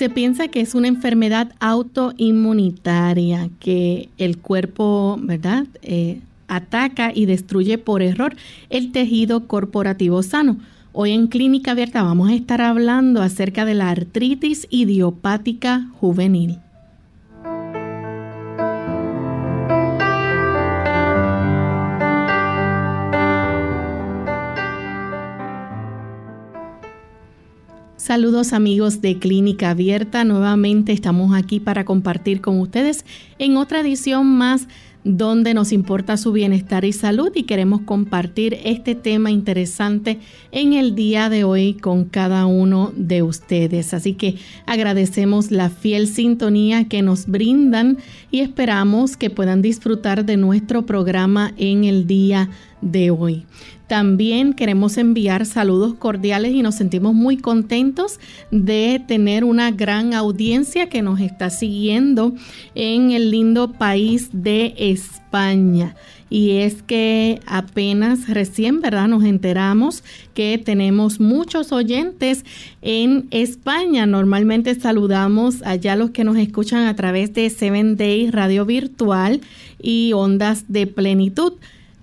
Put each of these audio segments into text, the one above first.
Se piensa que es una enfermedad autoinmunitaria que el cuerpo, ¿verdad? Eh, ataca y destruye por error el tejido corporativo sano. Hoy en Clínica Abierta vamos a estar hablando acerca de la artritis idiopática juvenil. Saludos amigos de Clínica Abierta, nuevamente estamos aquí para compartir con ustedes en otra edición más donde nos importa su bienestar y salud y queremos compartir este tema interesante en el día de hoy con cada uno de ustedes. Así que agradecemos la fiel sintonía que nos brindan y esperamos que puedan disfrutar de nuestro programa en el día de hoy. También queremos enviar saludos cordiales y nos sentimos muy contentos de tener una gran audiencia que nos está siguiendo en el lindo país de España. Y es que apenas recién, ¿verdad? Nos enteramos que tenemos muchos oyentes en España. Normalmente saludamos allá los que nos escuchan a través de Seven Day Radio Virtual y Ondas de Plenitud.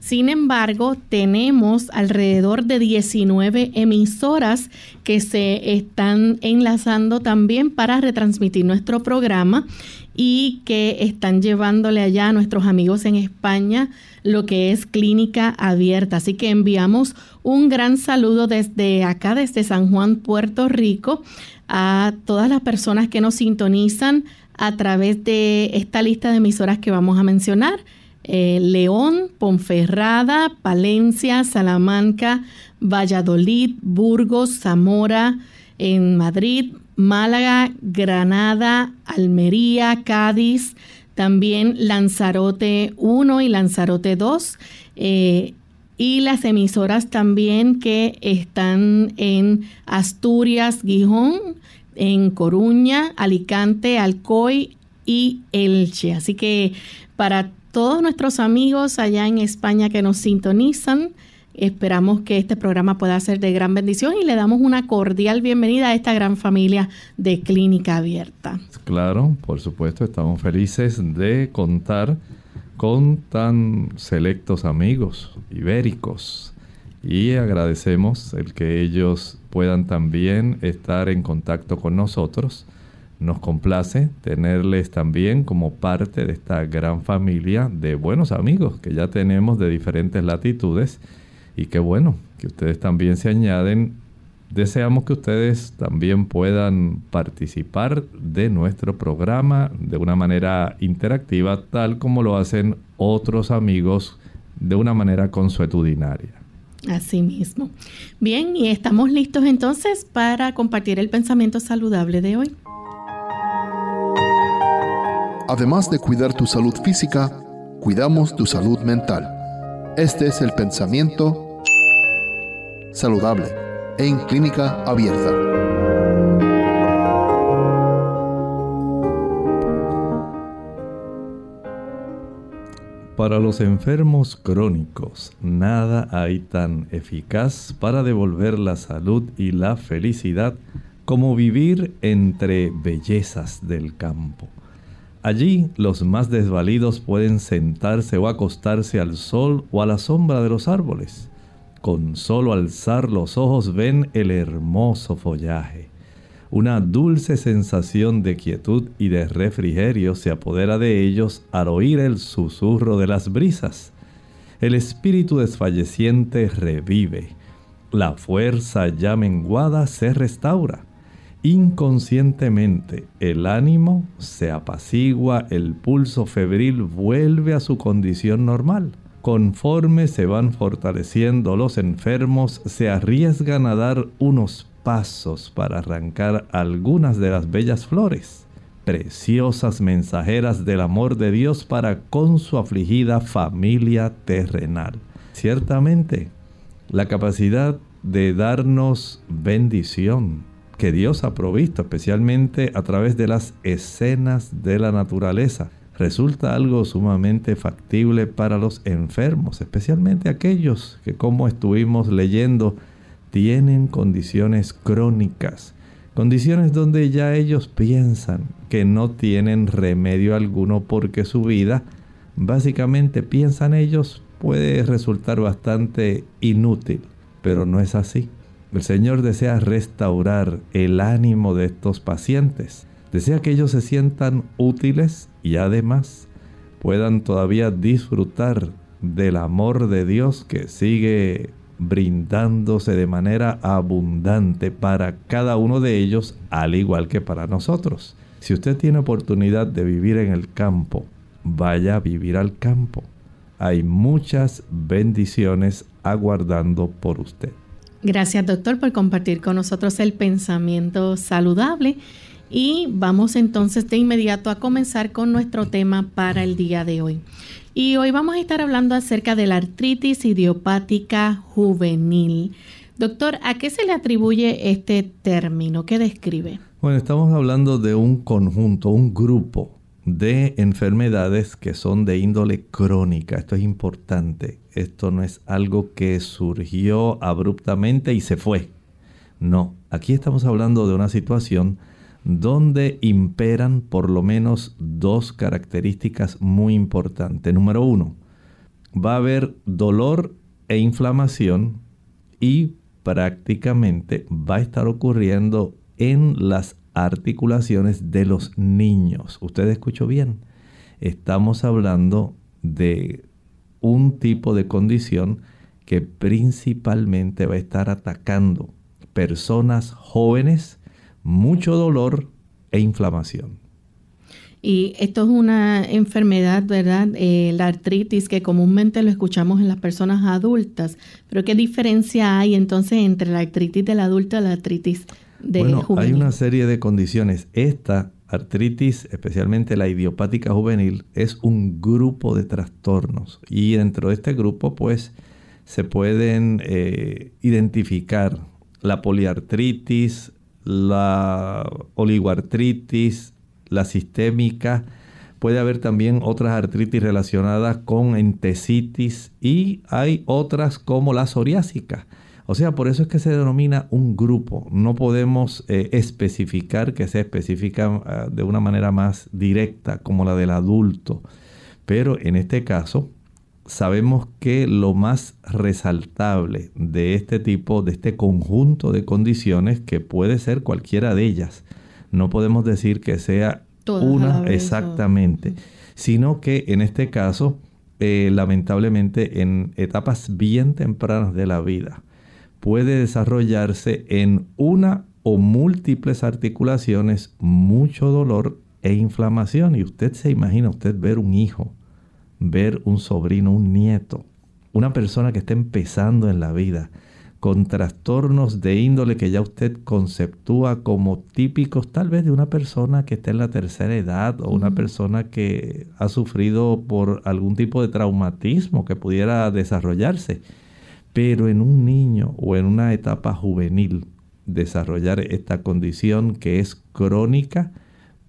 Sin embargo, tenemos alrededor de 19 emisoras que se están enlazando también para retransmitir nuestro programa y que están llevándole allá a nuestros amigos en España lo que es clínica abierta. Así que enviamos un gran saludo desde acá, desde San Juan, Puerto Rico, a todas las personas que nos sintonizan a través de esta lista de emisoras que vamos a mencionar eh, León, Ponferrada, Palencia, Salamanca, Valladolid, Burgos, Zamora, en Madrid, Málaga, Granada, Almería, Cádiz, también Lanzarote 1 y Lanzarote 2. Eh, y las emisoras también que están en Asturias, Gijón, en Coruña, Alicante, Alcoy y Elche. Así que para todos nuestros amigos allá en España que nos sintonizan. Esperamos que este programa pueda ser de gran bendición y le damos una cordial bienvenida a esta gran familia de Clínica Abierta. Claro, por supuesto, estamos felices de contar con tan selectos amigos ibéricos y agradecemos el que ellos puedan también estar en contacto con nosotros nos complace tenerles también como parte de esta gran familia de buenos amigos que ya tenemos de diferentes latitudes y qué bueno que ustedes también se añaden. Deseamos que ustedes también puedan participar de nuestro programa de una manera interactiva, tal como lo hacen otros amigos de una manera consuetudinaria. Así mismo. Bien, y estamos listos entonces para compartir el pensamiento saludable de hoy. Además de cuidar tu salud física, cuidamos tu salud mental. Este es el pensamiento saludable en clínica abierta. Para los enfermos crónicos, nada hay tan eficaz para devolver la salud y la felicidad como vivir entre bellezas del campo. Allí los más desvalidos pueden sentarse o acostarse al sol o a la sombra de los árboles. Con solo alzar los ojos ven el hermoso follaje. Una dulce sensación de quietud y de refrigerio se apodera de ellos al oír el susurro de las brisas. El espíritu desfalleciente revive. La fuerza ya menguada se restaura inconscientemente el ánimo se apacigua, el pulso febril vuelve a su condición normal, conforme se van fortaleciendo los enfermos, se arriesgan a dar unos pasos para arrancar algunas de las bellas flores, preciosas mensajeras del amor de Dios para con su afligida familia terrenal. Ciertamente, la capacidad de darnos bendición que Dios ha provisto, especialmente a través de las escenas de la naturaleza, resulta algo sumamente factible para los enfermos, especialmente aquellos que, como estuvimos leyendo, tienen condiciones crónicas, condiciones donde ya ellos piensan que no tienen remedio alguno porque su vida, básicamente piensan ellos, puede resultar bastante inútil, pero no es así. El Señor desea restaurar el ánimo de estos pacientes Desea que ellos se sientan útiles y además puedan todavía disfrutar del amor de Dios que sigue brindándose de manera abundante para cada uno de ellos, al igual que para nosotros. Si usted tiene oportunidad de vivir en el campo, vaya a vivir al campo. Hay muchas bendiciones aguardando por usted. Gracias doctor por compartir con nosotros el pensamiento saludable y vamos entonces de inmediato a comenzar con nuestro tema para el día de hoy. Y hoy vamos a estar hablando acerca de la artritis idiopática juvenil. Doctor, ¿a qué se le atribuye este término? ¿Qué describe? Bueno, estamos hablando de un conjunto, un grupo de enfermedades que son de índole crónica. Esto es importante. Esto no es algo que surgió abruptamente y se fue. No, aquí estamos hablando de una situación donde imperan por lo menos dos características muy importantes. Número uno, va a haber dolor e inflamación y prácticamente va a estar ocurriendo en las articulaciones de los niños. Usted escuchó bien. Estamos hablando de un tipo de condición que principalmente va a estar atacando personas jóvenes mucho dolor e inflamación. Y esto es una enfermedad, ¿verdad? Eh, la artritis que comúnmente lo escuchamos en las personas adultas. Pero ¿qué diferencia hay entonces entre la artritis del adulto y la artritis de bueno, Hay una serie de condiciones. Esta artritis, especialmente la idiopática juvenil, es un grupo de trastornos. Y dentro de este grupo, pues, se pueden eh, identificar la poliartritis, la oligoartritis, la sistémica. Puede haber también otras artritis relacionadas con entesitis y hay otras como la psoriásica. O sea, por eso es que se denomina un grupo. No podemos eh, especificar que sea específica ah, de una manera más directa como la del adulto. Pero en este caso, sabemos que lo más resaltable de este tipo, de este conjunto de condiciones, que puede ser cualquiera de ellas, no podemos decir que sea una exactamente, sino que en este caso, eh, lamentablemente en etapas bien tempranas de la vida, puede desarrollarse en una o múltiples articulaciones mucho dolor e inflamación. Y usted se imagina usted ver un hijo ver un sobrino, un nieto, una persona que está empezando en la vida, con trastornos de índole que ya usted conceptúa como típicos tal vez de una persona que está en la tercera edad o una persona que ha sufrido por algún tipo de traumatismo que pudiera desarrollarse. Pero en un niño o en una etapa juvenil, desarrollar esta condición que es crónica,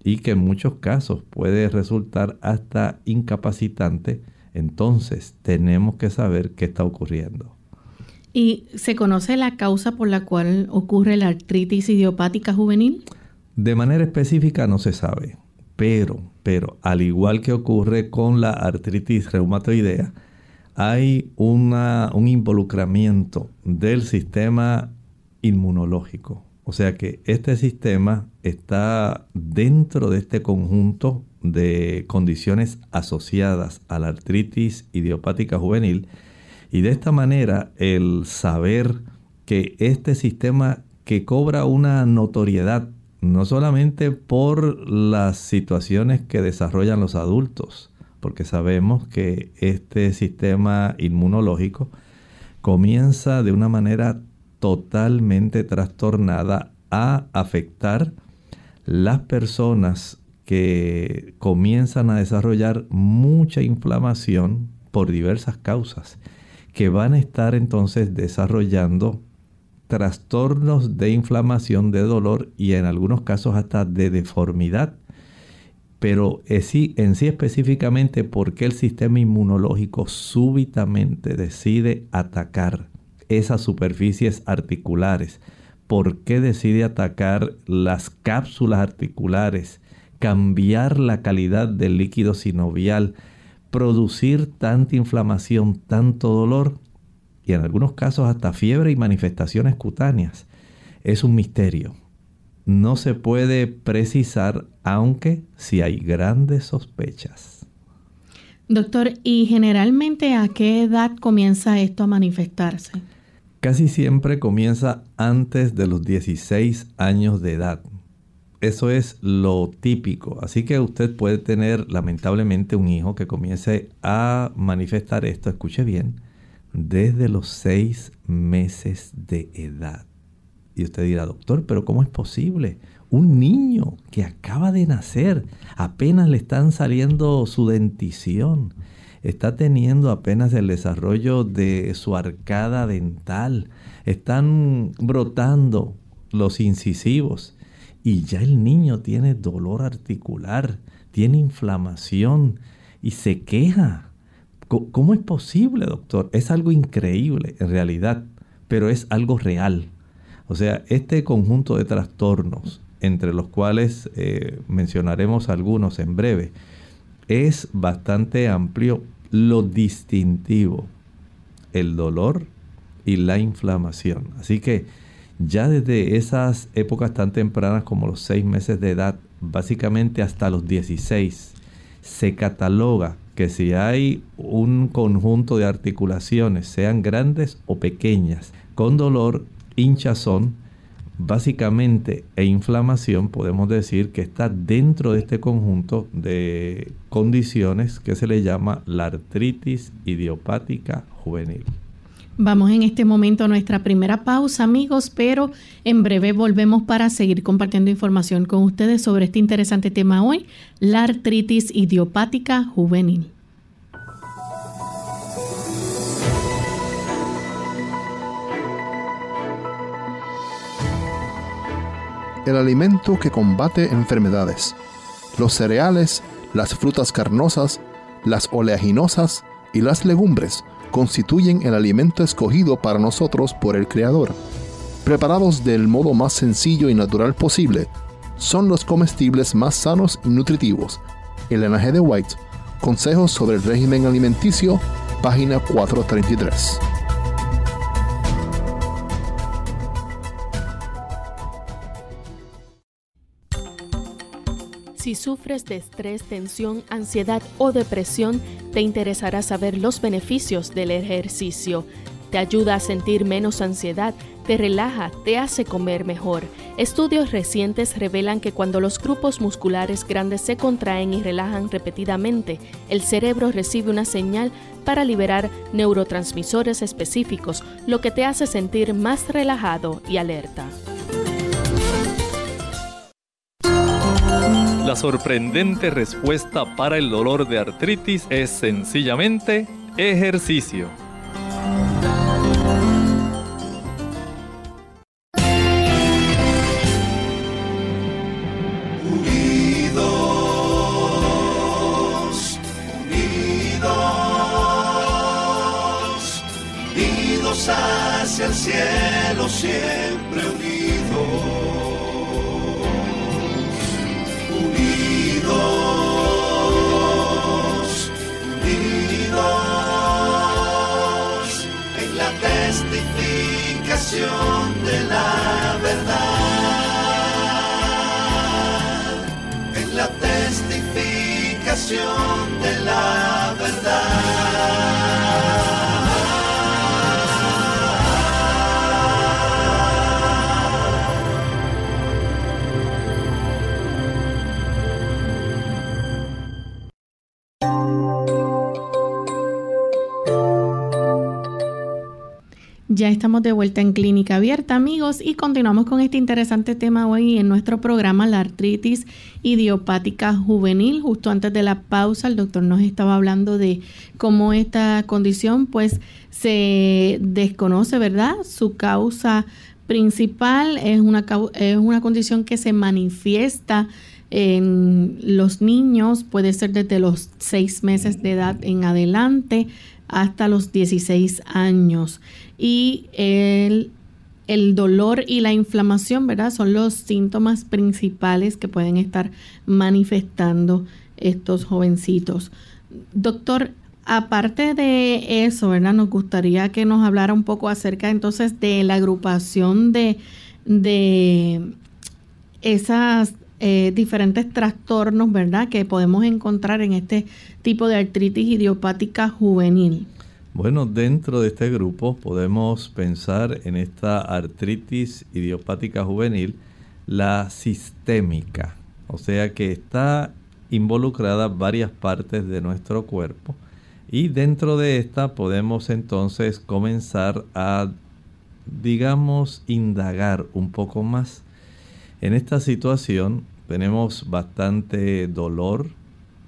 y que en muchos casos puede resultar hasta incapacitante, entonces tenemos que saber qué está ocurriendo. ¿Y se conoce la causa por la cual ocurre la artritis idiopática juvenil? De manera específica no se sabe, pero, pero al igual que ocurre con la artritis reumatoidea, hay un involucramiento del sistema inmunológico. O sea que este sistema está dentro de este conjunto de condiciones asociadas a la artritis idiopática juvenil y de esta manera el saber que este sistema que cobra una notoriedad no solamente por las situaciones que desarrollan los adultos porque sabemos que este sistema inmunológico comienza de una manera totalmente trastornada a afectar las personas que comienzan a desarrollar mucha inflamación por diversas causas, que van a estar entonces desarrollando trastornos de inflamación, de dolor y en algunos casos hasta de deformidad. Pero en sí, en sí específicamente, ¿por qué el sistema inmunológico súbitamente decide atacar esas superficies articulares? ¿Por qué decide atacar las cápsulas articulares? Cambiar la calidad del líquido sinovial, producir tanta inflamación, tanto dolor y en algunos casos hasta fiebre y manifestaciones cutáneas. Es un misterio. No se puede precisar, aunque sí hay grandes sospechas. Doctor, ¿y generalmente a qué edad comienza esto a manifestarse? Casi siempre comienza antes de los 16 años de edad. Eso es lo típico. Así que usted puede tener lamentablemente un hijo que comience a manifestar esto, escuche bien, desde los seis meses de edad. Y usted dirá, doctor, pero ¿cómo es posible? Un niño que acaba de nacer, apenas le están saliendo su dentición, está teniendo apenas el desarrollo de su arcada dental, están brotando los incisivos y ya el niño tiene dolor articular, tiene inflamación y se queja ¿Cómo es posible, doctor? Es algo increíble en realidad, pero es algo real. O sea, este conjunto de trastornos, entre los cuales eh, mencionaremos algunos en breve, es bastante amplio. Lo distintivo, el dolor y la inflamación. Así que ya desde esas épocas tan tempranas como los seis meses de edad, básicamente hasta los 16, se cataloga que si hay un conjunto de articulaciones, sean grandes o pequeñas, con dolor, hinchazón, básicamente e inflamación, podemos decir que está dentro de este conjunto de condiciones que se le llama la artritis idiopática juvenil. Vamos en este momento a nuestra primera pausa, amigos, pero en breve volvemos para seguir compartiendo información con ustedes sobre este interesante tema hoy, la artritis idiopática juvenil. El alimento que combate enfermedades. Los cereales, las frutas carnosas, las oleaginosas y las legumbres constituyen el alimento escogido para nosotros por el Creador. Preparados del modo más sencillo y natural posible, son los comestibles más sanos y nutritivos. Elena G. de White, Consejos sobre el régimen alimenticio, página 433. Si sufres de estrés, tensión, ansiedad o depresión, te interesará saber los beneficios del ejercicio. Te ayuda a sentir menos ansiedad, te relaja, te hace comer mejor. Estudios recientes revelan que cuando los grupos musculares grandes se contraen y relajan repetidamente, el cerebro recibe una señal para liberar neurotransmisores específicos, lo que te hace sentir más relajado y alerta. La sorprendente respuesta para el dolor de artritis es sencillamente ejercicio. De la verdad, en la testificación Estamos de vuelta en Clínica Abierta, amigos, y continuamos con este interesante tema hoy en nuestro programa, la artritis idiopática juvenil. Justo antes de la pausa, el doctor nos estaba hablando de cómo esta condición, pues, se desconoce, ¿verdad? Su causa principal es una, es una condición que se manifiesta en los niños, puede ser desde los seis meses de edad en adelante hasta los 16 años y el, el dolor y la inflamación, ¿verdad? Son los síntomas principales que pueden estar manifestando estos jovencitos. Doctor, aparte de eso, ¿verdad? Nos gustaría que nos hablara un poco acerca entonces de la agrupación de, de esas eh, diferentes trastornos, ¿verdad? Que podemos encontrar en este tipo de artritis idiopática juvenil. Bueno, dentro de este grupo podemos pensar en esta artritis idiopática juvenil, la sistémica, o sea que está involucrada varias partes de nuestro cuerpo y dentro de esta podemos entonces comenzar a, digamos, indagar un poco más. En esta situación tenemos bastante dolor,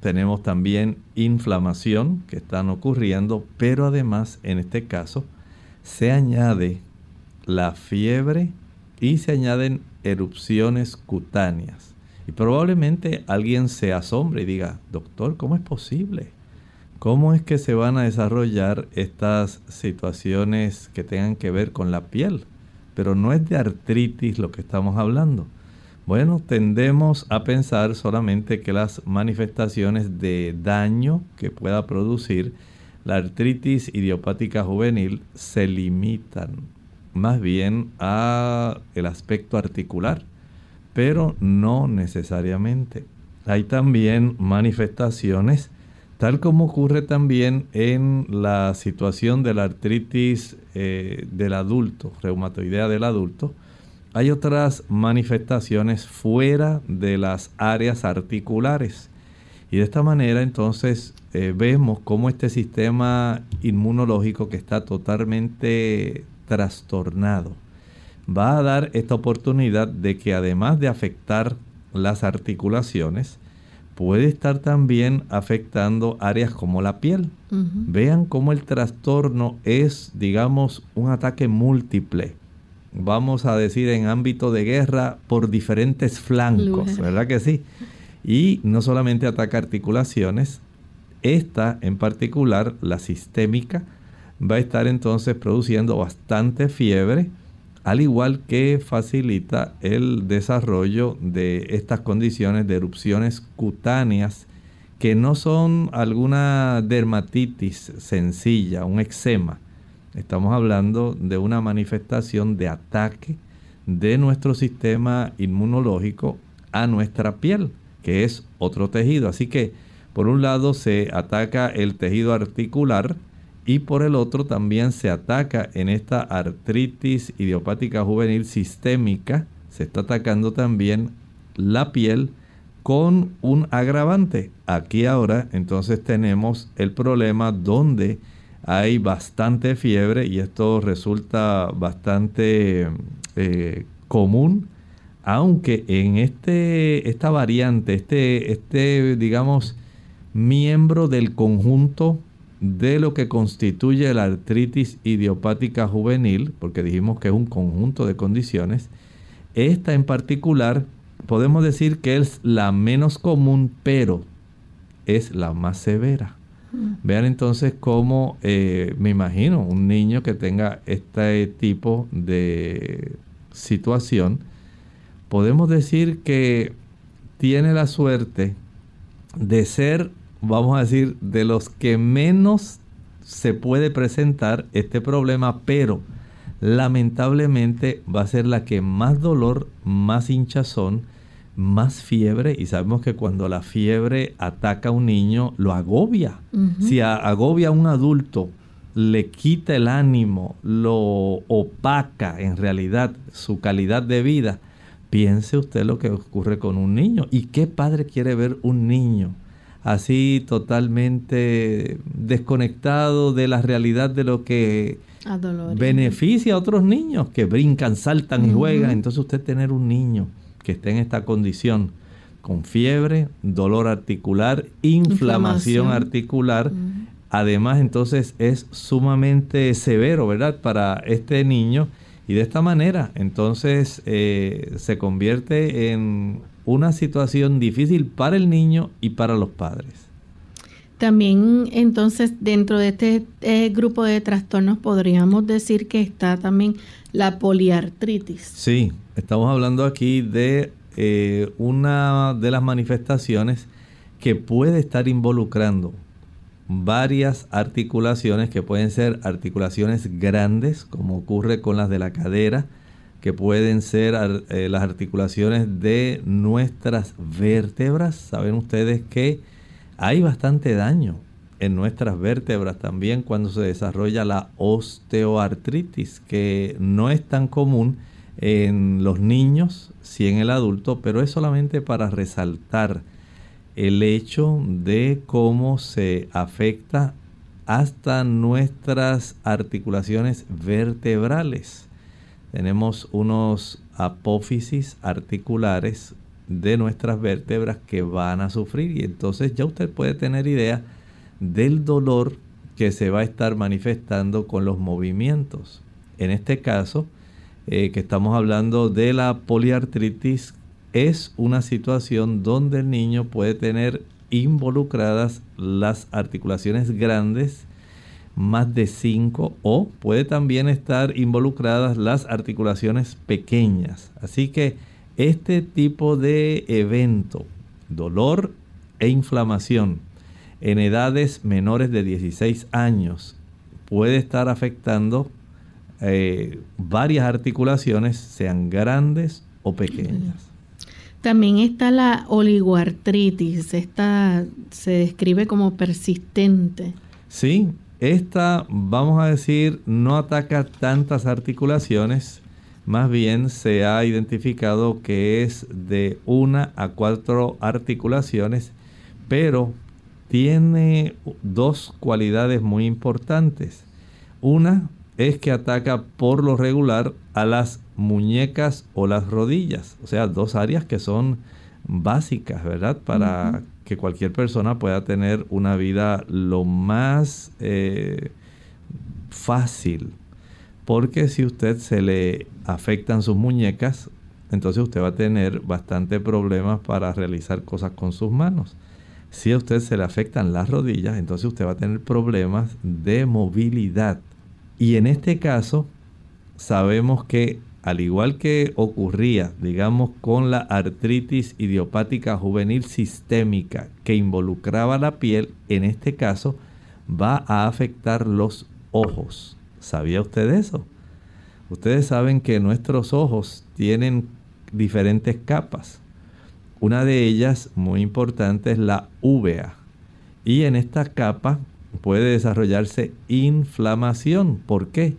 tenemos también inflamación que están ocurriendo, pero además en este caso se añade la fiebre y se añaden erupciones cutáneas. Y probablemente alguien se asombre y diga, doctor, ¿cómo es posible? ¿Cómo es que se van a desarrollar estas situaciones que tengan que ver con la piel? Pero no es de artritis lo que estamos hablando. Bueno, tendemos a pensar solamente que las manifestaciones de daño que pueda producir la artritis idiopática juvenil se limitan más bien a el aspecto articular, pero no necesariamente. Hay también manifestaciones tal como ocurre también en la situación de la artritis eh, del adulto, reumatoidea del adulto, hay otras manifestaciones fuera de las áreas articulares. Y de esta manera entonces eh, vemos cómo este sistema inmunológico que está totalmente trastornado va a dar esta oportunidad de que además de afectar las articulaciones, puede estar también afectando áreas como la piel. Vean cómo el trastorno es, digamos, un ataque múltiple vamos a decir, en ámbito de guerra por diferentes flancos, ¿verdad que sí? Y no solamente ataca articulaciones, esta en particular, la sistémica, va a estar entonces produciendo bastante fiebre, al igual que facilita el desarrollo de estas condiciones de erupciones cutáneas que no son alguna dermatitis sencilla, un eczema, Estamos hablando de una manifestación de ataque de nuestro sistema inmunológico a nuestra piel, que es otro tejido. Así que por un lado se ataca el tejido articular y por el otro también se ataca en esta artritis idiopática juvenil sistémica, se está atacando también la piel con un agravante. Aquí ahora entonces tenemos el problema donde hay bastante fiebre y esto resulta bastante eh, común, aunque en este, esta variante, este, este, digamos, miembro del conjunto de lo que constituye la artritis idiopática juvenil, porque dijimos que es un conjunto de condiciones, esta en particular podemos decir que es la menos común, pero es la más severa. Vean entonces cómo eh, me imagino un niño que tenga este tipo de situación, podemos decir que tiene la suerte de ser, vamos a decir, de los que menos se puede presentar este problema, pero lamentablemente va a ser la que más dolor, más hinchazón, más fiebre y sabemos que cuando la fiebre ataca a un niño lo agobia. Si agobia a un adulto, le quita el ánimo, lo opaca en realidad su calidad de vida. Piense usted lo que ocurre con un niño. ¿Y qué padre quiere ver un niño así totalmente desconectado de la realidad de lo que beneficia a otros niños que brincan, saltan y juegan. Entonces usted tener un niño que esté en esta condición con fiebre, dolor articular, inflamación, articular, además entonces es sumamente severo, ¿verdad? Para este niño y de esta manera entonces eh, se convierte en una situación difícil para el niño y para los padres. También entonces dentro de este eh, grupo de trastornos podríamos decir que está también la poliartritis. Sí, estamos hablando aquí de eh, una de las manifestaciones que puede estar involucrando varias articulaciones que pueden ser articulaciones grandes, como ocurre con las de la cadera, que pueden ser eh, las articulaciones de nuestras vértebras. Saben ustedes que hay bastante daño en nuestras vértebras también cuando se desarrolla la osteoartritis, que no es tan común en los niños, sí en el adulto, pero es solamente para resaltar el hecho de cómo se afecta hasta nuestras articulaciones vertebrales. Tenemos unos apófisis articulares de nuestras vértebras que van a sufrir y entonces ya usted puede tener idea del dolor que se va a estar manifestando con los movimientos. En este caso, eh, que estamos hablando de la poliartritis, es una situación donde el niño puede tener involucradas las articulaciones grandes, más de 5, o puede también estar involucradas las articulaciones pequeñas. Así que este tipo de evento, dolor e inflamación en edades menores de 16 años, puede estar afectando eh, varias articulaciones, sean grandes o pequeñas. También está la oligoartritis, esta se describe como persistente. Sí, esta, vamos a decir, no ataca tantas articulaciones, más bien se ha identificado que es de una a cuatro articulaciones, pero tiene dos cualidades muy importantes. Una es que ataca por lo regular a las muñecas o las rodillas, o sea, dos áreas que son básicas, ¿verdad? Para que cualquier persona pueda tener una vida lo más eh, fácil. Porque si usted se le afectan sus muñecas, entonces usted va a tener bastante problemas para realizar cosas con sus manos. Si a usted se le afectan las rodillas, entonces usted va a tener problemas de movilidad. Y en este caso, sabemos que al igual que ocurría, digamos, con la artritis idiopática juvenil sistémica que involucraba la piel, en este caso va a afectar los ojos. ¿Sabía usted eso? Ustedes saben que nuestros ojos tienen diferentes capas. Una de ellas, muy importante, es la uvea. Y en esta capa puede desarrollarse inflamación. ¿Por qué?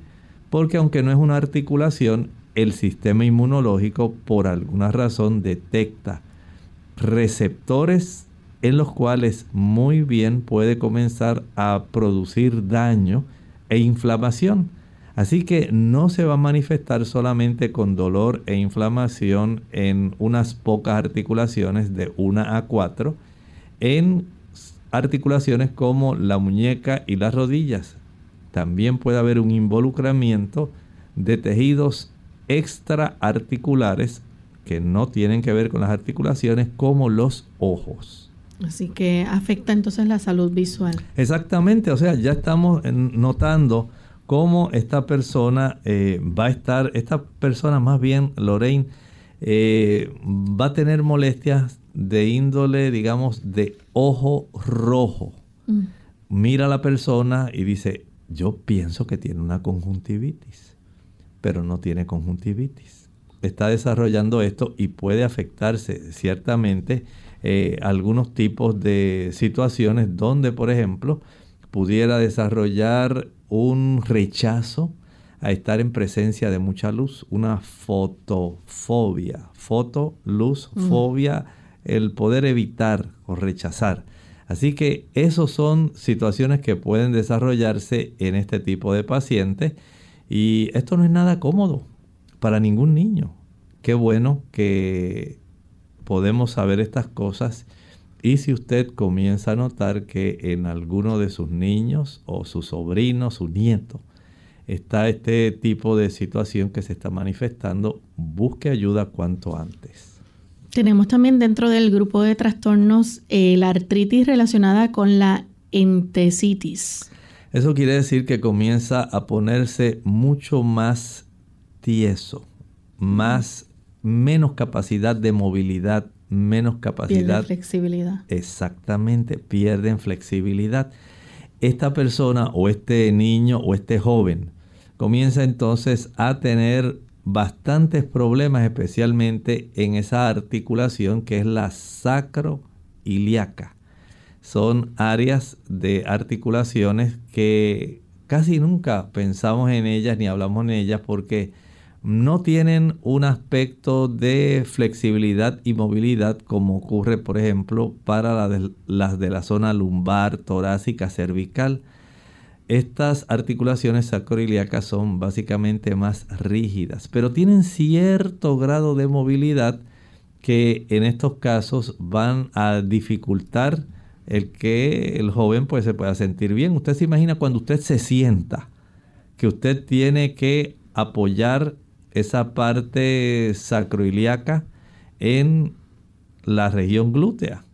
Porque aunque no es una articulación, el sistema inmunológico por alguna razón detecta receptores en los cuales muy bien puede comenzar a producir daño e inflamación. Así que no se va a manifestar solamente con dolor e inflamación en unas pocas articulaciones de una a cuatro, en articulaciones como la muñeca y las rodillas. También puede haber un involucramiento de tejidos extraarticulares que no tienen que ver con las articulaciones como los ojos. Así que afecta entonces la salud visual. Exactamente, o sea, ya estamos notando cómo esta persona eh, va a estar, esta persona más bien, Lorraine, eh, va a tener molestias de índole, digamos, de ojo rojo. Mm. Mira a la persona y dice, yo pienso que tiene una conjuntivitis, pero no tiene conjuntivitis. Está desarrollando esto y puede afectarse ciertamente eh, algunos tipos de situaciones donde, por ejemplo, pudiera desarrollar un rechazo a estar en presencia de mucha luz, una fotofobia, foto, luz, mm. fobia, el poder evitar o rechazar. Así que esas son situaciones que pueden desarrollarse en este tipo de pacientes Y esto no es nada cómodo para ningún niño. Qué bueno que podemos saber estas cosas. Y si usted comienza a notar que en alguno de sus niños o sus sobrinos, su nieto, está este tipo de situación que se está manifestando, busque ayuda cuanto antes. Tenemos también dentro del grupo de trastornos eh, la artritis relacionada con la entesitis. Eso quiere decir que comienza a ponerse mucho más tieso, más menos capacidad de movilidad, menos capacidad de flexibilidad. Exactamente, pierden flexibilidad. Esta persona o este niño o este joven comienza entonces a tener bastantes problemas, especialmente en esa articulación que es la sacroiliaca. Son áreas de articulaciones que casi nunca pensamos en ellas ni hablamos en ellas porque no tienen un aspecto de flexibilidad y movilidad como ocurre, por ejemplo, para las de la zona lumbar, torácica, cervical. Estas articulaciones sacroiliacas son básicamente más rígidas, pero tienen cierto grado de movilidad que en estos casos van a dificultar el que el joven pues se pueda sentir bien. Usted se imagina cuando usted se sienta que usted tiene que apoyar esa parte sacroiliaca en la región glútea.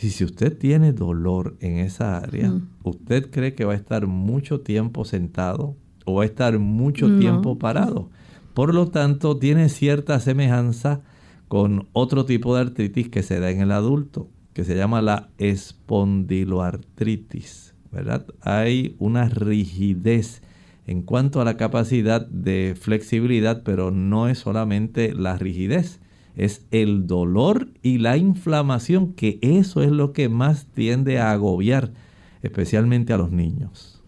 Y si usted tiene dolor en esa área, mm. ¿usted cree que va a estar mucho tiempo sentado o va a estar mucho tiempo parado? Por lo tanto, tiene cierta semejanza con otro tipo de artritis que se da en el adulto, que se llama la espondiloartritis. ¿verdad? Hay una rigidez en cuanto a la capacidad de flexibilidad, pero no es solamente la rigidez, es el dolor y la inflamación, que eso es lo que más tiende a agobiar, especialmente a los niños.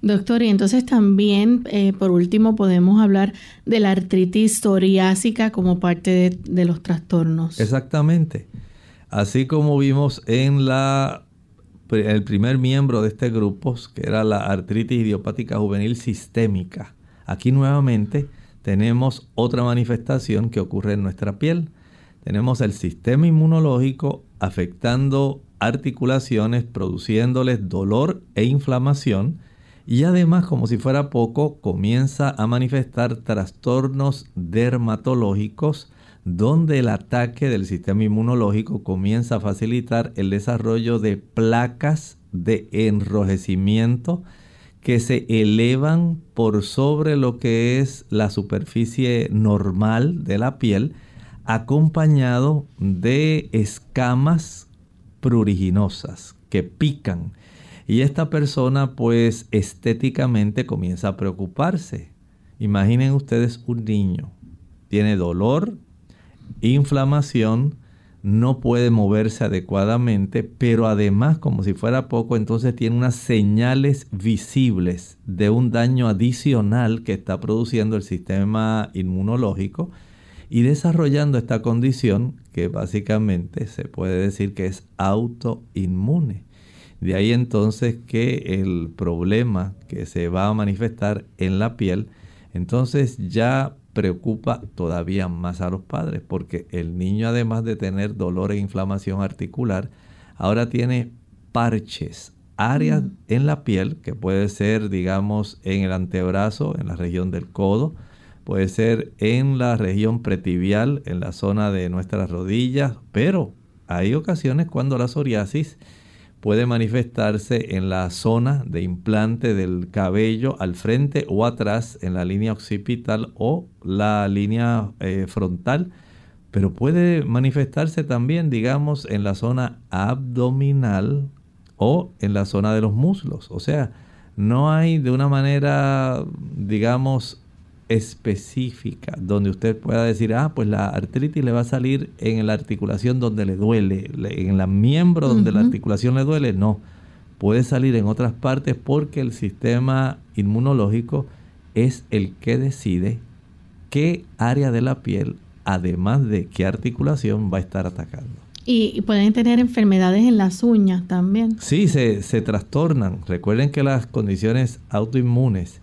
Doctor, y entonces también, eh, por último, podemos hablar de la artritis psoriásica como parte de los trastornos. Exactamente. Así como vimos en la el primer miembro de este grupo, que era la artritis idiopática juvenil sistémica. Aquí nuevamente tenemos otra manifestación que ocurre en nuestra piel. Tenemos el sistema inmunológico afectando articulaciones, produciéndoles dolor e inflamación. Y además, como si fuera poco, comienza a manifestar trastornos dermatológicos donde el ataque del sistema inmunológico comienza a facilitar el desarrollo de placas de enrojecimiento que se elevan por sobre lo que es la superficie normal de la piel, acompañado de escamas pruriginosas que pican. Y esta persona pues estéticamente comienza a preocuparse. Imaginen ustedes un niño, tiene dolor, inflamación, no puede moverse adecuadamente, pero además, como si fuera poco, entonces tiene unas señales visibles de un daño adicional que está produciendo el sistema inmunológico y desarrollando esta condición que básicamente se puede decir que es autoinmune. De ahí entonces que el problema que se va a manifestar en la piel, entonces ya preocupa todavía más a los padres porque el niño además de tener dolor e inflamación articular, ahora tiene parches, áreas mm. en la piel que puede ser digamos en el antebrazo, en la región del codo, puede ser en la región pretibial, en la zona de nuestras rodillas, pero hay ocasiones cuando la psoriasis puede manifestarse en la zona de implante del cabello al frente o atrás en la línea occipital o la línea eh, frontal, pero puede manifestarse también, digamos, en la zona abdominal o en la zona de los muslos. O sea, no hay de una manera, digamos, específica donde usted pueda decir, ah, pues la artritis le va a salir en la articulación donde le duele, en la miembro donde la articulación le duele, no. Puede salir en otras partes porque el sistema inmunológico es el que decide qué área de la piel, además de qué articulación va a estar atacando. Y, pueden tener enfermedades en las uñas también. Sí, se, se trastornan. Recuerden que las condiciones autoinmunes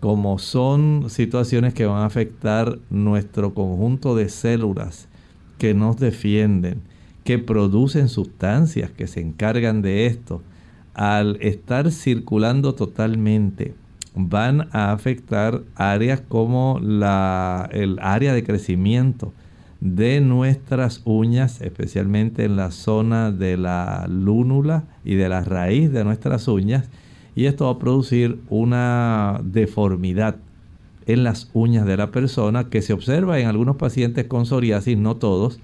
como son situaciones que van a afectar nuestro conjunto de células que nos defienden, que producen sustancias que se encargan de esto, al estar circulando totalmente, van a afectar áreas como la, el área de crecimiento de nuestras uñas, especialmente en la zona de la lúnula y de la raíz de nuestras uñas, y esto va a producir una deformidad en las uñas de la persona que se observa en algunos pacientes con psoriasis, no todos,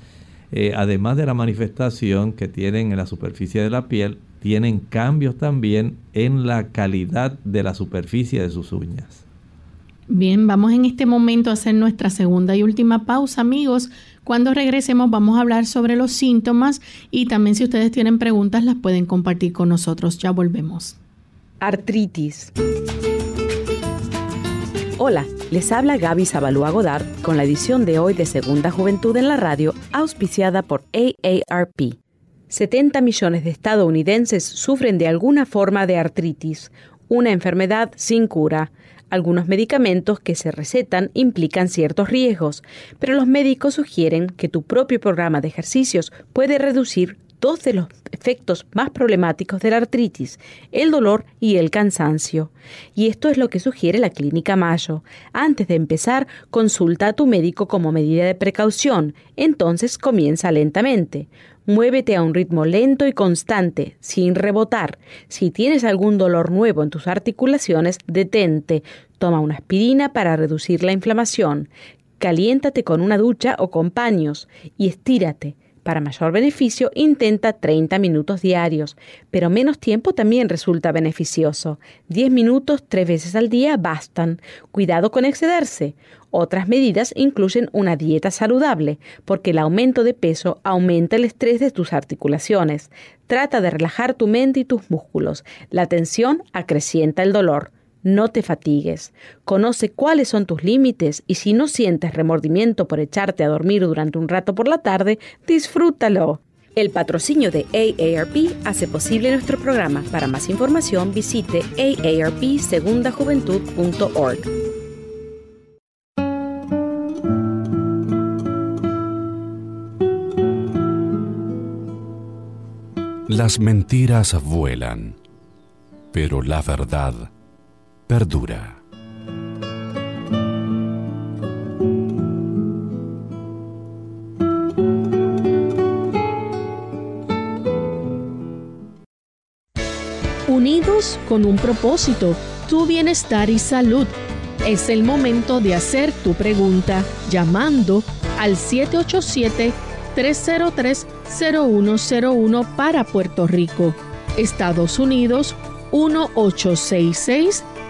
eh, además de la manifestación que tienen en la superficie de la piel, tienen cambios también en la calidad de la superficie de sus uñas. Bien, vamos en este momento a hacer nuestra segunda y última pausa, amigos. Cuando regresemos vamos a hablar sobre los síntomas y también si ustedes tienen preguntas las pueden compartir con nosotros. Ya volvemos. Artritis. Hola, les habla Gaby Zabalúa Godard con la edición de hoy de Segunda Juventud en la Radio, auspiciada por AARP. 70 millones de estadounidenses sufren de alguna forma de artritis, una enfermedad sin cura. Algunos medicamentos que se recetan implican ciertos riesgos, pero los médicos sugieren que tu propio programa de ejercicios puede reducir dos de los efectos más problemáticos de la artritis, el dolor y el cansancio. Y esto es lo que sugiere la Clínica Mayo. Antes de empezar, consulta a tu médico como medida de precaución, entonces comienza lentamente. Muévete a un ritmo lento y constante, sin rebotar. Si tienes algún dolor nuevo en tus articulaciones, detente. Toma una aspirina para reducir la inflamación. Caliéntate con una ducha o con paños y estírate. Para mayor beneficio, intenta 30 minutos diarios, pero menos tiempo también resulta beneficioso. 10 minutos tres veces al día bastan. Cuidado con excederse. Otras medidas incluyen una dieta saludable, porque el aumento de peso aumenta el estrés de tus articulaciones. Trata de relajar tu mente y tus músculos. La tensión acrecienta el dolor. No te fatigues. Conoce cuáles son tus límites y si no sientes remordimiento por echarte a dormir durante un rato por la tarde, disfrútalo. El patrocinio de AARP hace posible nuestro programa. Para más información visite aarpsegundajuventud.org. Las mentiras vuelan, pero la verdad perdura. Unidos con un propósito, tu bienestar y salud. Es el momento de hacer tu pregunta llamando al 787-303-0101 para Puerto Rico, Estados Unidos 1866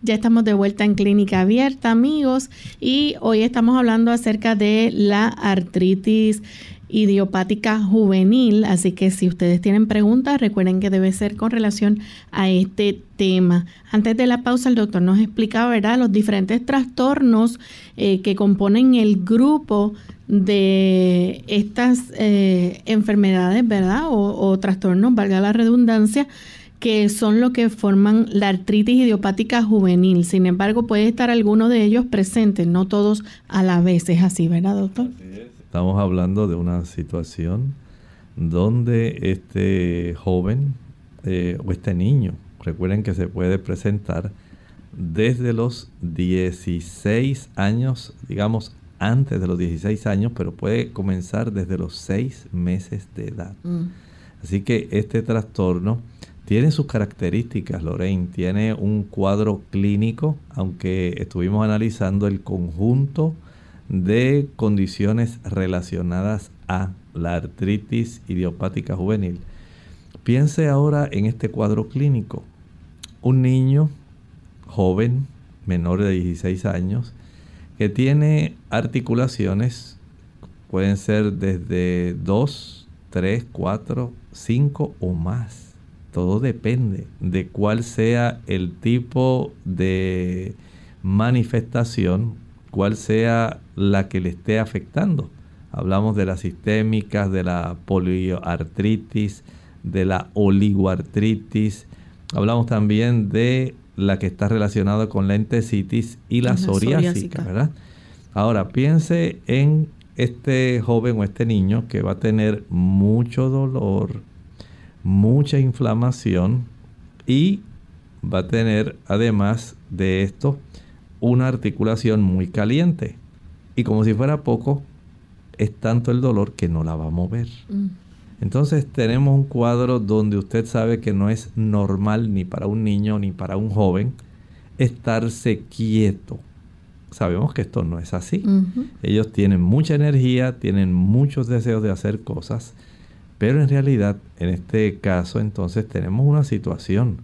Ya estamos de vuelta en Clínica Abierta, amigos, y hoy estamos hablando acerca de la artritis idiopática juvenil, así que si ustedes tienen preguntas, recuerden que debe ser con relación a este tema. Antes de la pausa, el doctor nos explicaba, ¿verdad?, los diferentes trastornos eh, que componen el grupo de estas eh, enfermedades, ¿verdad?, o, o trastornos, valga la redundancia, que son lo que forman la artritis idiopática juvenil. Sin embargo, puede estar alguno de ellos presente, no todos a la vez. Es así, ¿verdad, doctor? Estamos hablando de una situación donde este joven eh, o este niño, recuerden que se puede presentar desde los 16 años, digamos antes de los 16 años, pero puede comenzar desde los 6 meses de edad. Mm. Así que este trastorno tiene sus características, Lorraine, tiene un cuadro clínico, aunque estuvimos analizando el conjunto de condiciones relacionadas a la artritis idiopática juvenil. Piense ahora en este cuadro clínico. Un niño joven, menor de 16 años, que tiene articulaciones, pueden ser desde 2, 3, 4, 5 o más. Todo depende de cuál sea el tipo de manifestación, cuál sea la que le esté afectando. Hablamos de las sistémicas, de la polioartritis, de la oligoartritis. Hablamos también de la que está relacionada con la entesitis y la, psoriásica, ¿verdad? Ahora, piense en este joven o este niño que va a tener mucho dolor, mucha inflamación y va a tener además de esto una articulación muy caliente. Y como si fuera poco, es tanto el dolor que no la va a mover. Mm. Entonces tenemos un cuadro donde usted sabe que no es normal ni para un niño ni para un joven estarse quieto. Sabemos que esto no es así. Ellos tienen mucha energía, tienen muchos deseos de hacer cosas, pero en realidad en este caso entonces tenemos una situación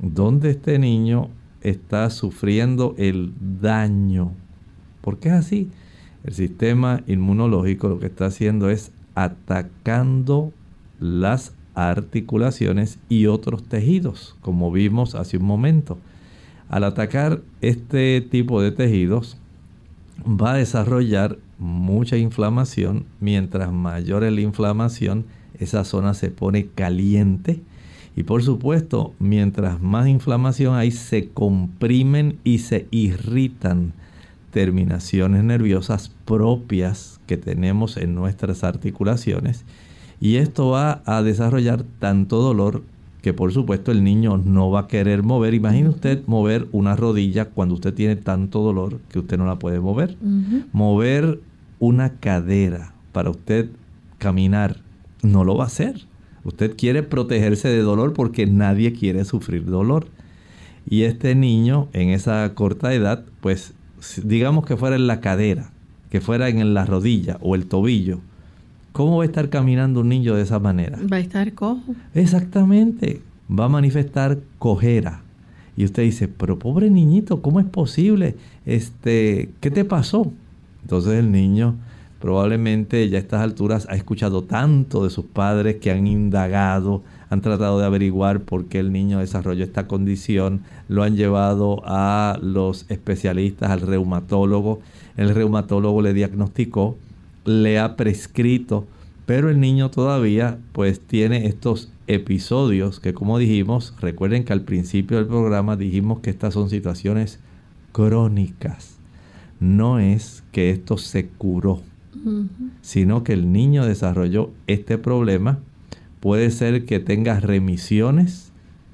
donde este niño está sufriendo el daño. ¿Por qué es así? El sistema inmunológico lo que está haciendo es atacando las articulaciones y otros tejidos, como vimos hace un momento. Al atacar este tipo de tejidos, va a desarrollar mucha inflamación. Mientras mayor es la inflamación, esa zona se pone caliente. Y por supuesto, mientras más inflamación hay, se comprimen y se irritan terminaciones nerviosas propias que tenemos en nuestras articulaciones y esto va a desarrollar tanto dolor que por supuesto el niño no va a querer mover. Imagine usted mover una rodilla cuando usted tiene tanto dolor que usted no la puede mover. Mover una cadera para usted caminar no lo va a hacer. Usted quiere protegerse de dolor porque nadie quiere sufrir dolor. Y este niño en esa corta edad pues digamos que fuera en la cadera, que fuera en la rodilla o el tobillo, ¿cómo va a estar caminando un niño de esa manera? Va a estar cojo. Exactamente, va a manifestar cojera. Y usted dice, pero pobre niñito, ¿cómo es posible? Este, ¿qué te pasó? Entonces el niño probablemente ya a estas alturas ha escuchado tanto de sus padres que han indagado, han tratado de averiguar por qué el niño desarrolló esta condición, lo han llevado a los especialistas, al reumatólogo, el reumatólogo le diagnosticó, le ha prescrito, pero el niño todavía pues tiene estos episodios que como dijimos, recuerden que al principio del programa dijimos que estas son situaciones crónicas. No es que esto se curó, sino que el niño desarrolló este problema Puede ser que tengas remisiones,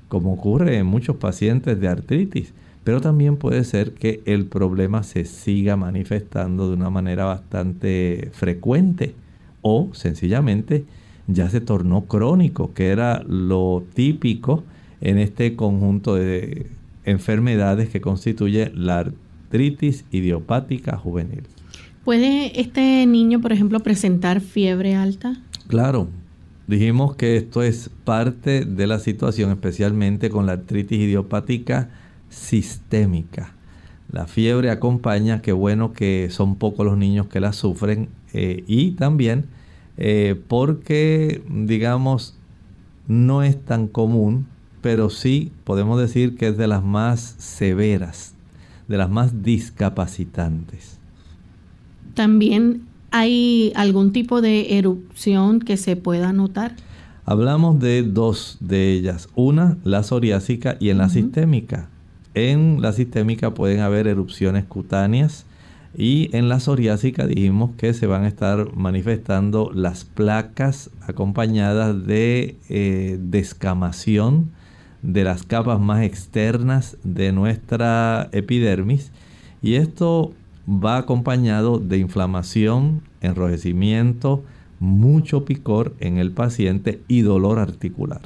como ocurre en muchos pacientes de artritis, pero también puede ser que el problema se siga manifestando de una manera bastante frecuente o sencillamente ya se tornó crónico, que era lo típico en este conjunto de enfermedades que constituye la artritis idiopática juvenil. ¿Puede este niño, por ejemplo, presentar fiebre alta? Claro, Dijimos que esto es parte de la situación, especialmente con la artritis idiopática sistémica. La fiebre acompaña, qué bueno que son pocos los niños que la sufren eh, y también eh, porque, digamos, no es tan común, pero sí podemos decir que es de las más severas, de las más discapacitantes. También ¿Hay algún tipo de erupción que se pueda notar? Hablamos de dos de ellas. Una, la psoriásica y en la sistémica. En la sistémica pueden haber erupciones cutáneas y en la psoriásica dijimos que se van a estar manifestando las placas acompañadas de eh, descamación de las capas más externas de nuestra epidermis. Y esto va acompañado de inflamación, enrojecimiento, mucho picor en el paciente y dolor articular.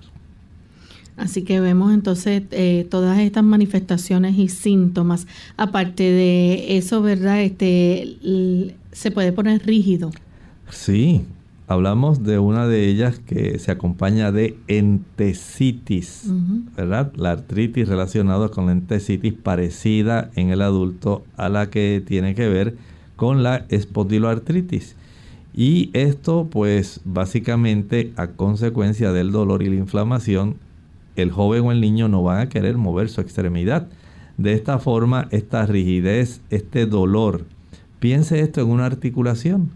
Así que vemos entonces eh, todas estas manifestaciones y síntomas. Aparte de eso, ¿verdad? Este, se puede poner rígido. Sí, hablamos de una de ellas que se acompaña de entesitis, ¿verdad? La artritis relacionada con la entesitis parecida en el adulto a la que tiene que ver con la espondiloartritis. Y esto pues básicamente a consecuencia del dolor y la inflamación, el joven o el niño no van a querer mover su extremidad. De esta forma, esta rigidez, este dolor, piense esto en una articulación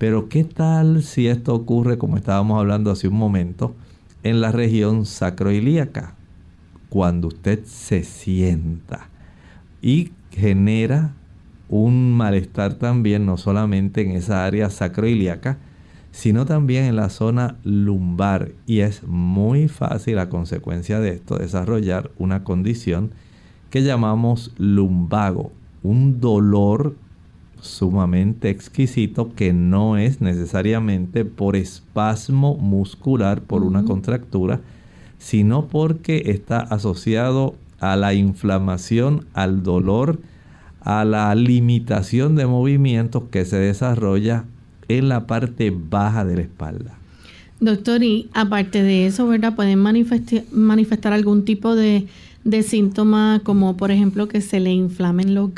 pero ¿qué tal si esto ocurre, como estábamos hablando hace un momento, en la región sacroilíaca? Cuando usted se sienta y genera un malestar también, no solamente en esa área sacroilíaca, sino también en la zona lumbar. Y es muy fácil a consecuencia de esto desarrollar una condición que llamamos lumbago, un dolor sumamente exquisito que no es necesariamente por espasmo muscular, por una contractura, sino porque está asociado a la inflamación, al dolor, a la limitación de movimientos que se desarrolla en la parte baja de la espalda. Doctor, y aparte de eso, ¿verdad? Pueden manifestar, manifestar algún tipo de, de síntoma como por ejemplo que se le inflamen los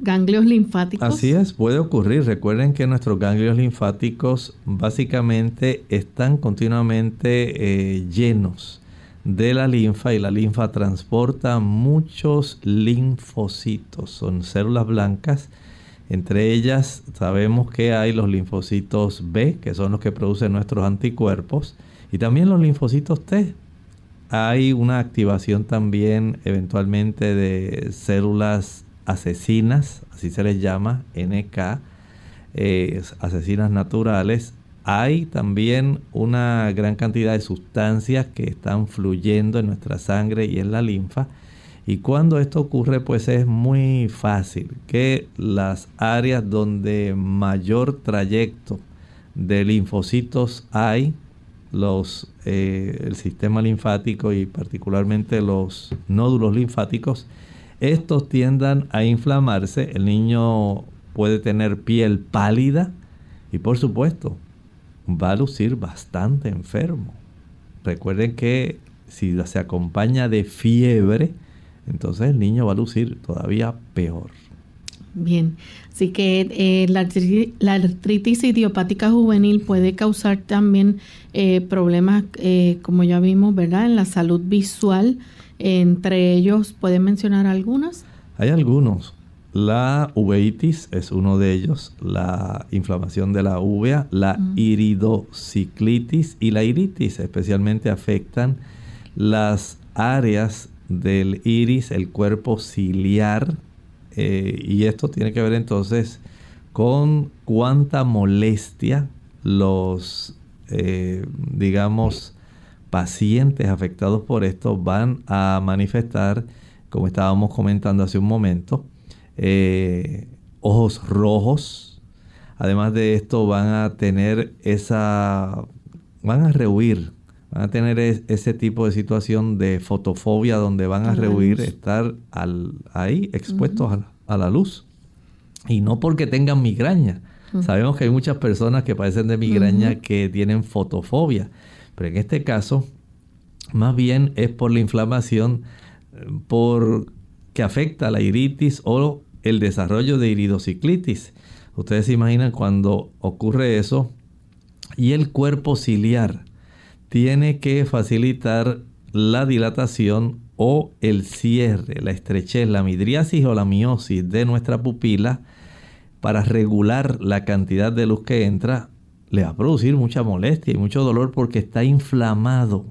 ganglios linfáticos. Así es, puede ocurrir. Recuerden que nuestros ganglios linfáticos básicamente están continuamente eh, llenos de la linfa y la linfa transporta muchos linfocitos. Son células blancas. Entre ellas sabemos que hay los linfocitos B, que son los que producen nuestros anticuerpos, y también los linfocitos T. Hay una activación también eventualmente de células asesinas, así se les llama, NK, eh, asesinas naturales, hay también una gran cantidad de sustancias que están fluyendo en nuestra sangre y en la linfa. Y cuando esto ocurre, pues es muy fácil que las áreas donde mayor trayecto de linfocitos hay, los, eh, el sistema linfático y particularmente los nódulos linfáticos, estos tiendan a inflamarse, el niño puede tener piel pálida y por supuesto va a lucir bastante enfermo. Recuerden que si se acompaña de fiebre, entonces el niño va a lucir todavía peor. Bien, así que eh, la, artritis, idiopática juvenil puede causar también eh, problemas, eh, como ya vimos, ¿verdad? En la salud visual, entre ellos, ¿pueden mencionar algunas? Hay algunos. La uveitis es uno de ellos, la inflamación de la uvea, la iridociclitis y la iritis especialmente afectan las áreas del iris, el cuerpo ciliar, eh, y esto tiene que ver entonces con cuánta molestia los, eh, digamos, pacientes afectados por esto van a manifestar, como estábamos comentando hace un momento, eh, ojos rojos. Además de esto van a tener esa, van a rehuir, van a tener ese tipo de situación de fotofobia donde van a rehuir, estar ahí expuestos a, la luz. Y no porque tengan migraña. Sabemos que hay muchas personas que padecen de migraña que tienen fotofobia. Pero en este caso, más bien es por la inflamación por, que afecta la iritis o el desarrollo de iridociclitis. Ustedes se imaginan cuando ocurre eso y el cuerpo ciliar tiene que facilitar la dilatación o el cierre, la estrechez, la midriasis o la miosis de nuestra pupila para regular la cantidad de luz que entra le va a producir mucha molestia y mucho dolor porque está inflamado.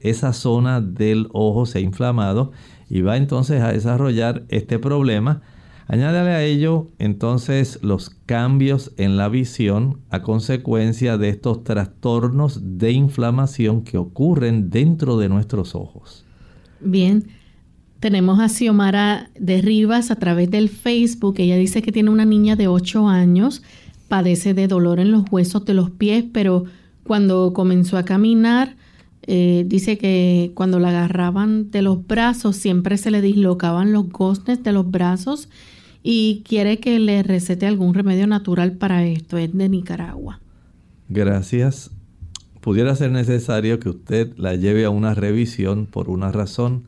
Esa zona del ojo se ha inflamado y va entonces a desarrollar este problema. Añádale a ello entonces los cambios en la visión a consecuencia de estos trastornos de inflamación que ocurren dentro de nuestros ojos. Bien, tenemos a Xiomara de Rivas a través del Facebook. Ella dice que tiene una niña de 8 años padece de dolor en los huesos de los pies, pero cuando comenzó a caminar, eh, dice que cuando la agarraban de los brazos siempre se le dislocaban los goznes de los brazos y quiere que le recete algún remedio natural para esto. Es de Nicaragua. Gracias. Pudiera ser necesario que usted la lleve a una revisión por una razón.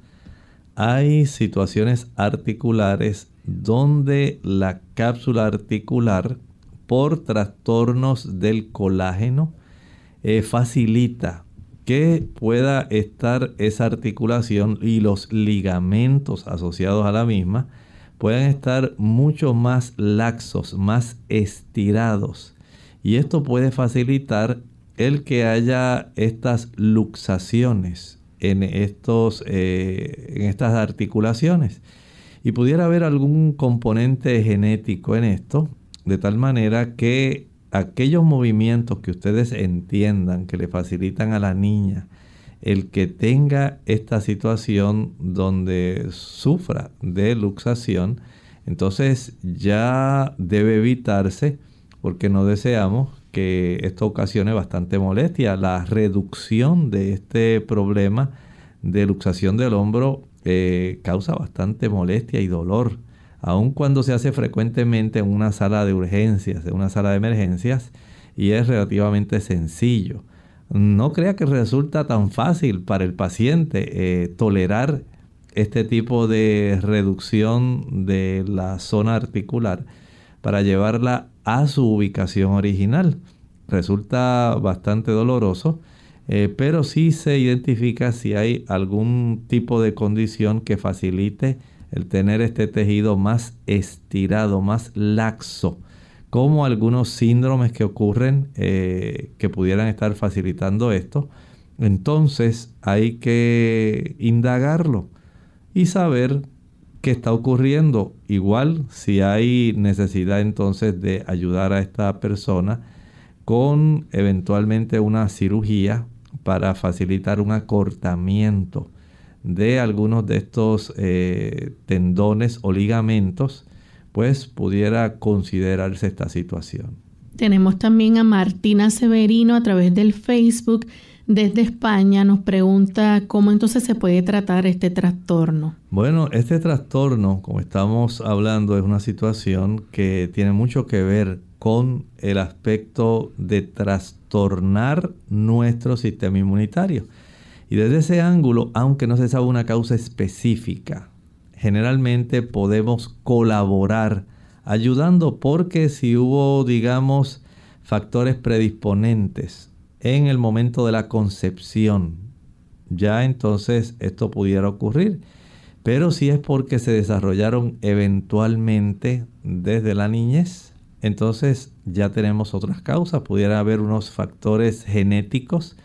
Hay situaciones articulares donde la cápsula articular por trastornos del colágeno eh, facilita que pueda estar esa articulación y los ligamentos asociados a la misma puedan estar mucho más laxos, más estirados. Y esto puede facilitar el que haya estas luxaciones en, estos, eh, en estas articulaciones. Y pudiera haber algún componente genético en esto, de tal manera que aquellos movimientos que ustedes entiendan que le facilitan a la niña el que tenga esta situación donde sufra de luxación, entonces ya debe evitarse porque no deseamos que esto ocasione bastante molestia. La reducción de este problema de luxación del hombro eh, causa bastante molestia y dolor aun cuando se hace frecuentemente en una sala de urgencias, en una sala de emergencias, y es relativamente sencillo. No crea que resulta tan fácil para el paciente eh, tolerar este tipo de reducción de la zona articular para llevarla a su ubicación original. Resulta bastante doloroso, eh, pero sí se identifica si hay algún tipo de condición que facilite el tener este tejido más estirado, más laxo, como algunos síndromes que ocurren eh, que pudieran estar facilitando esto. Entonces hay que indagarlo y saber qué está ocurriendo. Igual si hay necesidad entonces de ayudar a esta persona con eventualmente una cirugía para facilitar un acortamiento de algunos de estos eh, tendones o ligamentos, pues pudiera considerarse esta situación. Tenemos también a Martina Severino a través del Facebook desde España. Nos pregunta cómo entonces se puede tratar este trastorno. Bueno, este trastorno, como estamos hablando, es una situación que tiene mucho que ver con el aspecto de trastornar nuestro sistema inmunitario. Y desde ese ángulo, aunque no se sabe una causa específica, generalmente podemos colaborar ayudando porque si hubo, digamos, factores predisponentes en el momento de la concepción, ya entonces esto pudiera ocurrir. Pero si es porque se desarrollaron eventualmente desde la niñez, entonces ya tenemos otras causas. Pudiera haber unos factores genéticos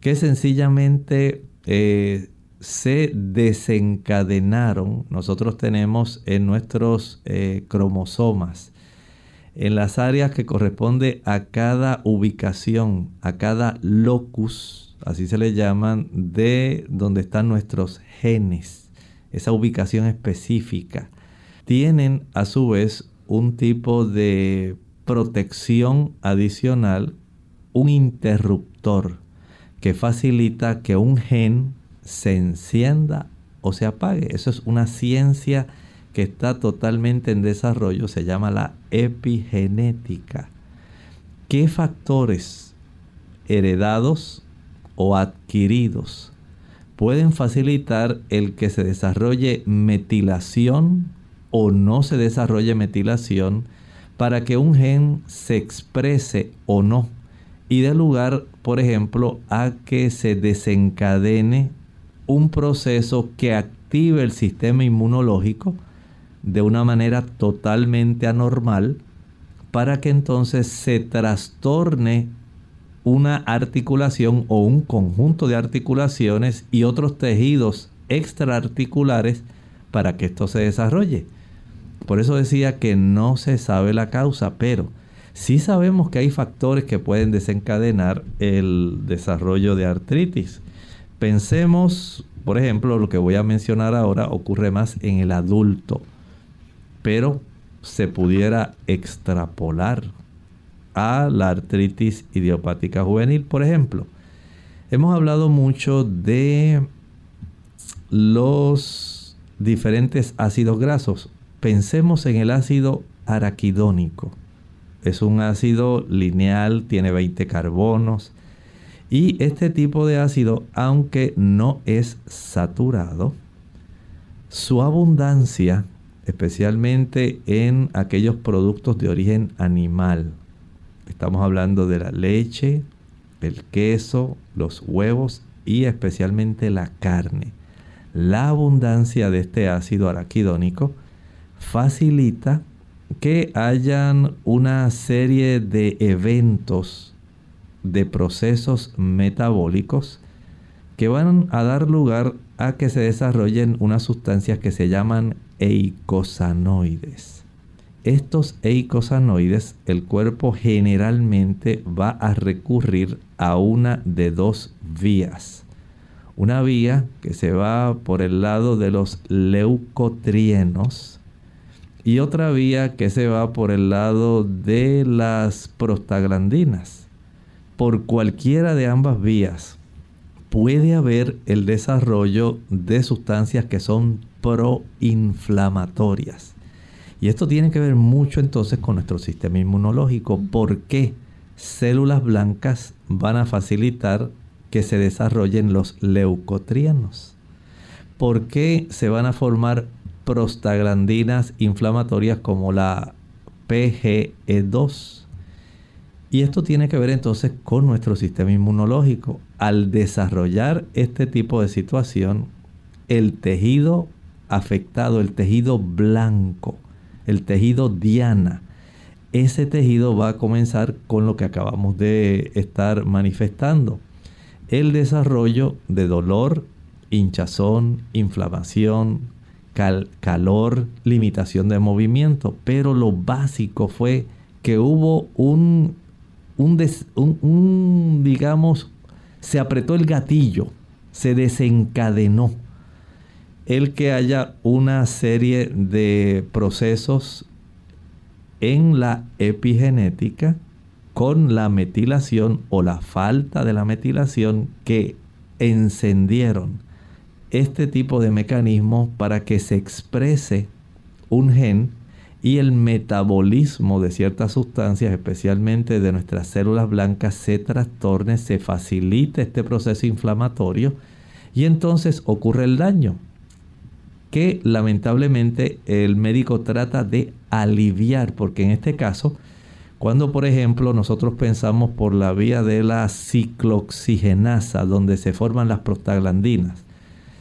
que sencillamente eh, se desencadenaron. Nosotros tenemos en nuestros eh, cromosomas, en las áreas que corresponde a cada ubicación, a cada locus, así se le llaman, de donde están nuestros genes, esa ubicación específica, tienen a su vez un tipo de protección adicional, un interruptor que facilita que un gen se encienda o se apague. Eso es una ciencia que está totalmente en desarrollo, se llama la epigenética. ¿Qué factores heredados o adquiridos pueden facilitar el que se desarrolle metilación o no se desarrolle metilación para que un gen se exprese o no? y dé lugar, por ejemplo, a que se desencadene un proceso que active el sistema inmunológico de una manera totalmente anormal para que entonces se trastorne una articulación o un conjunto de articulaciones y otros tejidos extraarticulares para que esto se desarrolle. Por eso decía que no se sabe la causa, pero Sí sabemos que hay factores que pueden desencadenar el desarrollo de artritis. Pensemos, por ejemplo, lo que voy a mencionar ahora ocurre más en el adulto, pero se pudiera extrapolar a la artritis idiopática juvenil, por ejemplo. Hemos hablado mucho de los diferentes ácidos grasos. Pensemos en el ácido araquidónico es un ácido lineal, tiene 20 carbonos. Y este tipo de ácido, aunque no es saturado, su abundancia, especialmente en aquellos productos de origen animal, estamos hablando de la leche, el queso, los huevos y especialmente la carne. La abundancia de este ácido araquidónico facilita que hayan una serie de eventos, de procesos metabólicos que van a dar lugar a que se desarrollen unas sustancias que se llaman eicosanoides. Estos eicosanoides, el cuerpo generalmente va a recurrir a una de dos vías. Una vía que se va por el lado de los leucotrienos y otra vía que se va por el lado de las prostaglandinas. Por cualquiera de ambas vías puede haber el desarrollo de sustancias que son proinflamatorias. Y esto tiene que ver mucho entonces con nuestro sistema inmunológico. ¿Por qué células blancas van a facilitar que se desarrollen los leucotrienos? ¿Por qué se van a formar prostaglandinas inflamatorias como la PGE2? Y esto tiene que ver entonces con nuestro sistema inmunológico. Al desarrollar este tipo de situación, el tejido afectado, el tejido blanco, el tejido diana, ese tejido va a comenzar con lo que acabamos de estar manifestando. El desarrollo de dolor, hinchazón, inflamación, calor, limitación de movimiento. Pero lo básico fue que hubo un un, digamos, se apretó el gatillo, se desencadenó el que haya una serie de procesos en la epigenética con la metilación o la falta de la metilación que encendieron este tipo de mecanismos para que se exprese un gen y el metabolismo de ciertas sustancias, especialmente de nuestras células blancas, se trastorne, se facilite este proceso inflamatorio y entonces ocurre el daño que lamentablemente el médico trata de aliviar, porque en este caso, cuando por ejemplo nosotros pensamos por la vía de la ciclooxigenasa, donde se forman las prostaglandinas,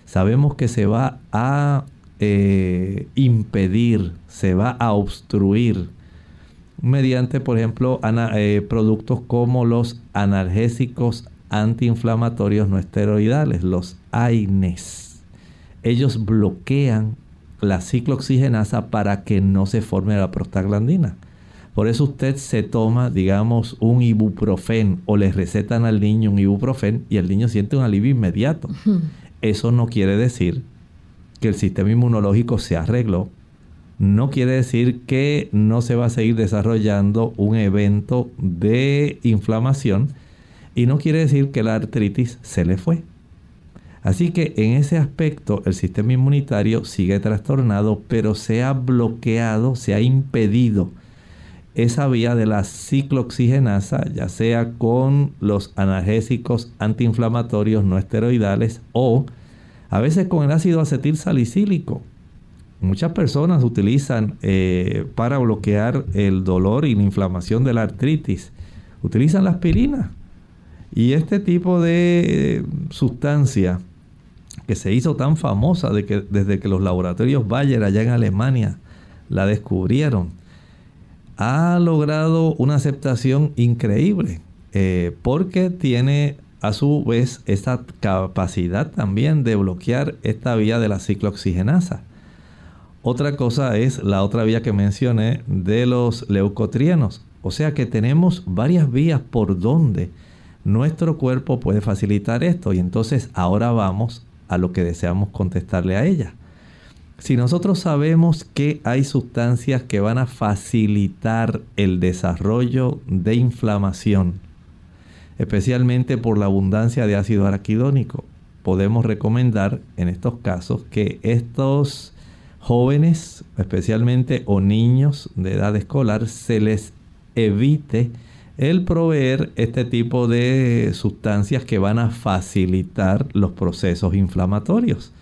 sabemos que se va a eh, impedir, se va a obstruir mediante, por ejemplo, eh, productos como los analgésicos antiinflamatorios no esteroidales, los AINES. Ellos bloquean la ciclooxigenasa para que no se forme la prostaglandina. Por eso usted se toma, digamos, un ibuprofen o le recetan al niño un ibuprofen y el niño siente un alivio inmediato. Eso no quiere decir que el sistema inmunológico se arregló, no quiere decir que no se va a seguir desarrollando un evento de inflamación y no quiere decir que la artritis se le fue. Así que en ese aspecto el sistema inmunitario sigue trastornado, pero se ha bloqueado, se ha impedido esa vía de la ciclooxigenasa, ya sea con los analgésicos antiinflamatorios no esteroidales o a veces con el ácido acetil salicílico. Muchas personas utilizan eh, para bloquear el dolor y la inflamación de la artritis. Utilizan la aspirina. Y este tipo de sustancia que se hizo tan famosa desde que los laboratorios Bayer allá en Alemania la descubrieron, ha logrado una aceptación increíble eh, porque tiene a su vez esta capacidad también de bloquear esta vía de la ciclooxigenasa. Otra cosa es la otra vía que mencioné de los leucotrienos. O sea que tenemos varias vías por donde nuestro cuerpo puede facilitar esto. Y entonces ahora vamos a lo que deseamos contestarle a ella. Si nosotros sabemos que hay sustancias que van a facilitar el desarrollo de inflamación, especialmente por la abundancia de ácido araquidónico. Podemos recomendar en estos casos que estos jóvenes, especialmente o niños de edad escolar, se les evite el proveer este tipo de sustancias que van a facilitar los procesos inflamatorios.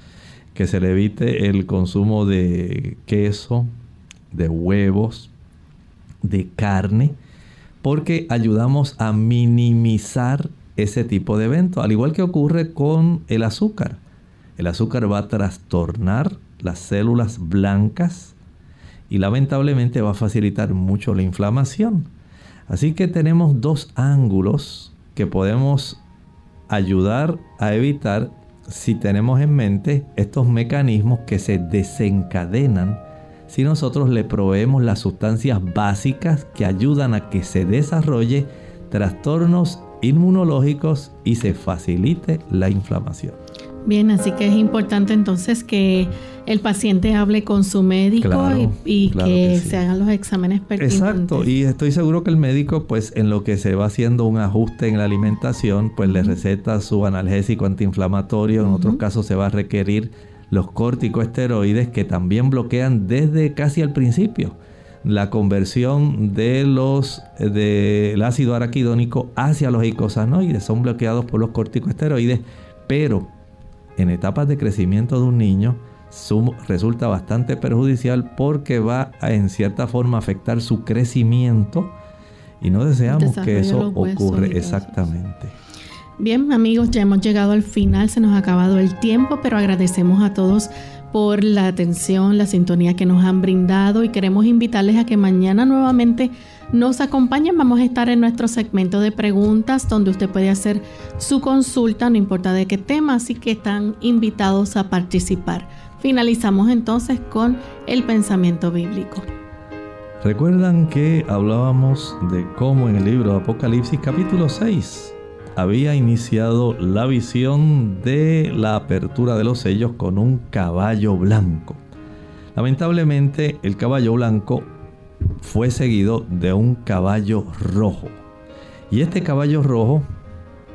Que se le evite el consumo de queso, de huevos, de carne, porque ayudamos a minimizar ese tipo de evento, al igual que ocurre con el azúcar. El azúcar va a trastornar las células blancas y lamentablemente va a facilitar mucho la inflamación. Así que tenemos dos ángulos que podemos ayudar a evitar si tenemos en mente estos mecanismos que se desencadenan si nosotros le proveemos las sustancias básicas que ayudan a que se desarrolle trastornos inmunológicos y se facilite la inflamación. Bien, así que es importante entonces que el paciente hable con su médico y, que, se hagan los exámenes pertinentes. Exacto, y estoy seguro que el médico, pues en lo que se va haciendo un ajuste en la alimentación, pues le receta su analgésico antiinflamatorio, en otros casos se va a requerir los corticosteroides que también bloquean desde casi al principio la conversión de los del ácido araquidónico hacia los icosanoides. Son bloqueados por los corticosteroides, pero en etapas de crecimiento de un niño resulta bastante perjudicial porque va a en cierta forma afectar su crecimiento y no deseamos que eso ocurra exactamente. Bien amigos, ya hemos llegado al final, se nos ha acabado el tiempo, pero agradecemos a todos por la atención, la sintonía que nos han brindado y queremos invitarles a que mañana nuevamente nos acompañen. Vamos a estar en nuestro segmento de preguntas donde usted puede hacer su consulta, no importa de qué tema, así que están invitados a participar. Finalizamos entonces con el pensamiento bíblico. Recuerdan que hablábamos de cómo en el libro de Apocalipsis capítulo 6 había iniciado la visión de la apertura de los sellos con un caballo blanco. Lamentablemente el caballo blanco fue seguido de un caballo rojo. Y este caballo rojo,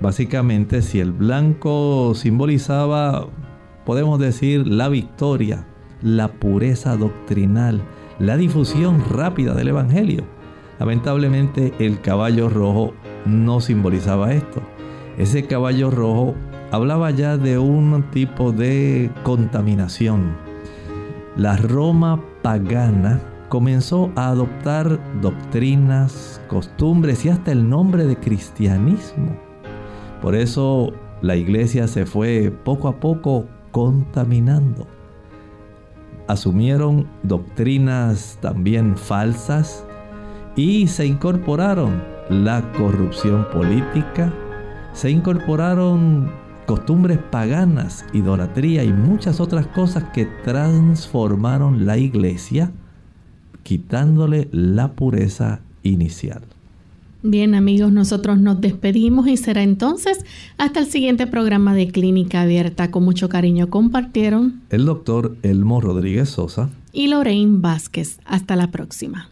básicamente si el blanco simbolizaba, podemos decir, la victoria, la pureza doctrinal, la difusión rápida del Evangelio. Lamentablemente el caballo rojo no simbolizaba esto. Ese caballo rojo hablaba ya de un tipo de contaminación. La Roma pagana comenzó a adoptar doctrinas, costumbres y hasta el nombre de cristianismo. Por eso la iglesia se fue poco a poco contaminando. Asumieron doctrinas también falsas y se incorporaron la corrupción política, se incorporaron costumbres paganas, idolatría y muchas otras cosas que transformaron la iglesia quitándole la pureza inicial. Bien amigos, nosotros nos despedimos y será entonces hasta el siguiente programa de Clínica Abierta. Con mucho cariño compartieron el doctor Elmo Rodríguez Sosa y Lorraine Vázquez. Hasta la próxima.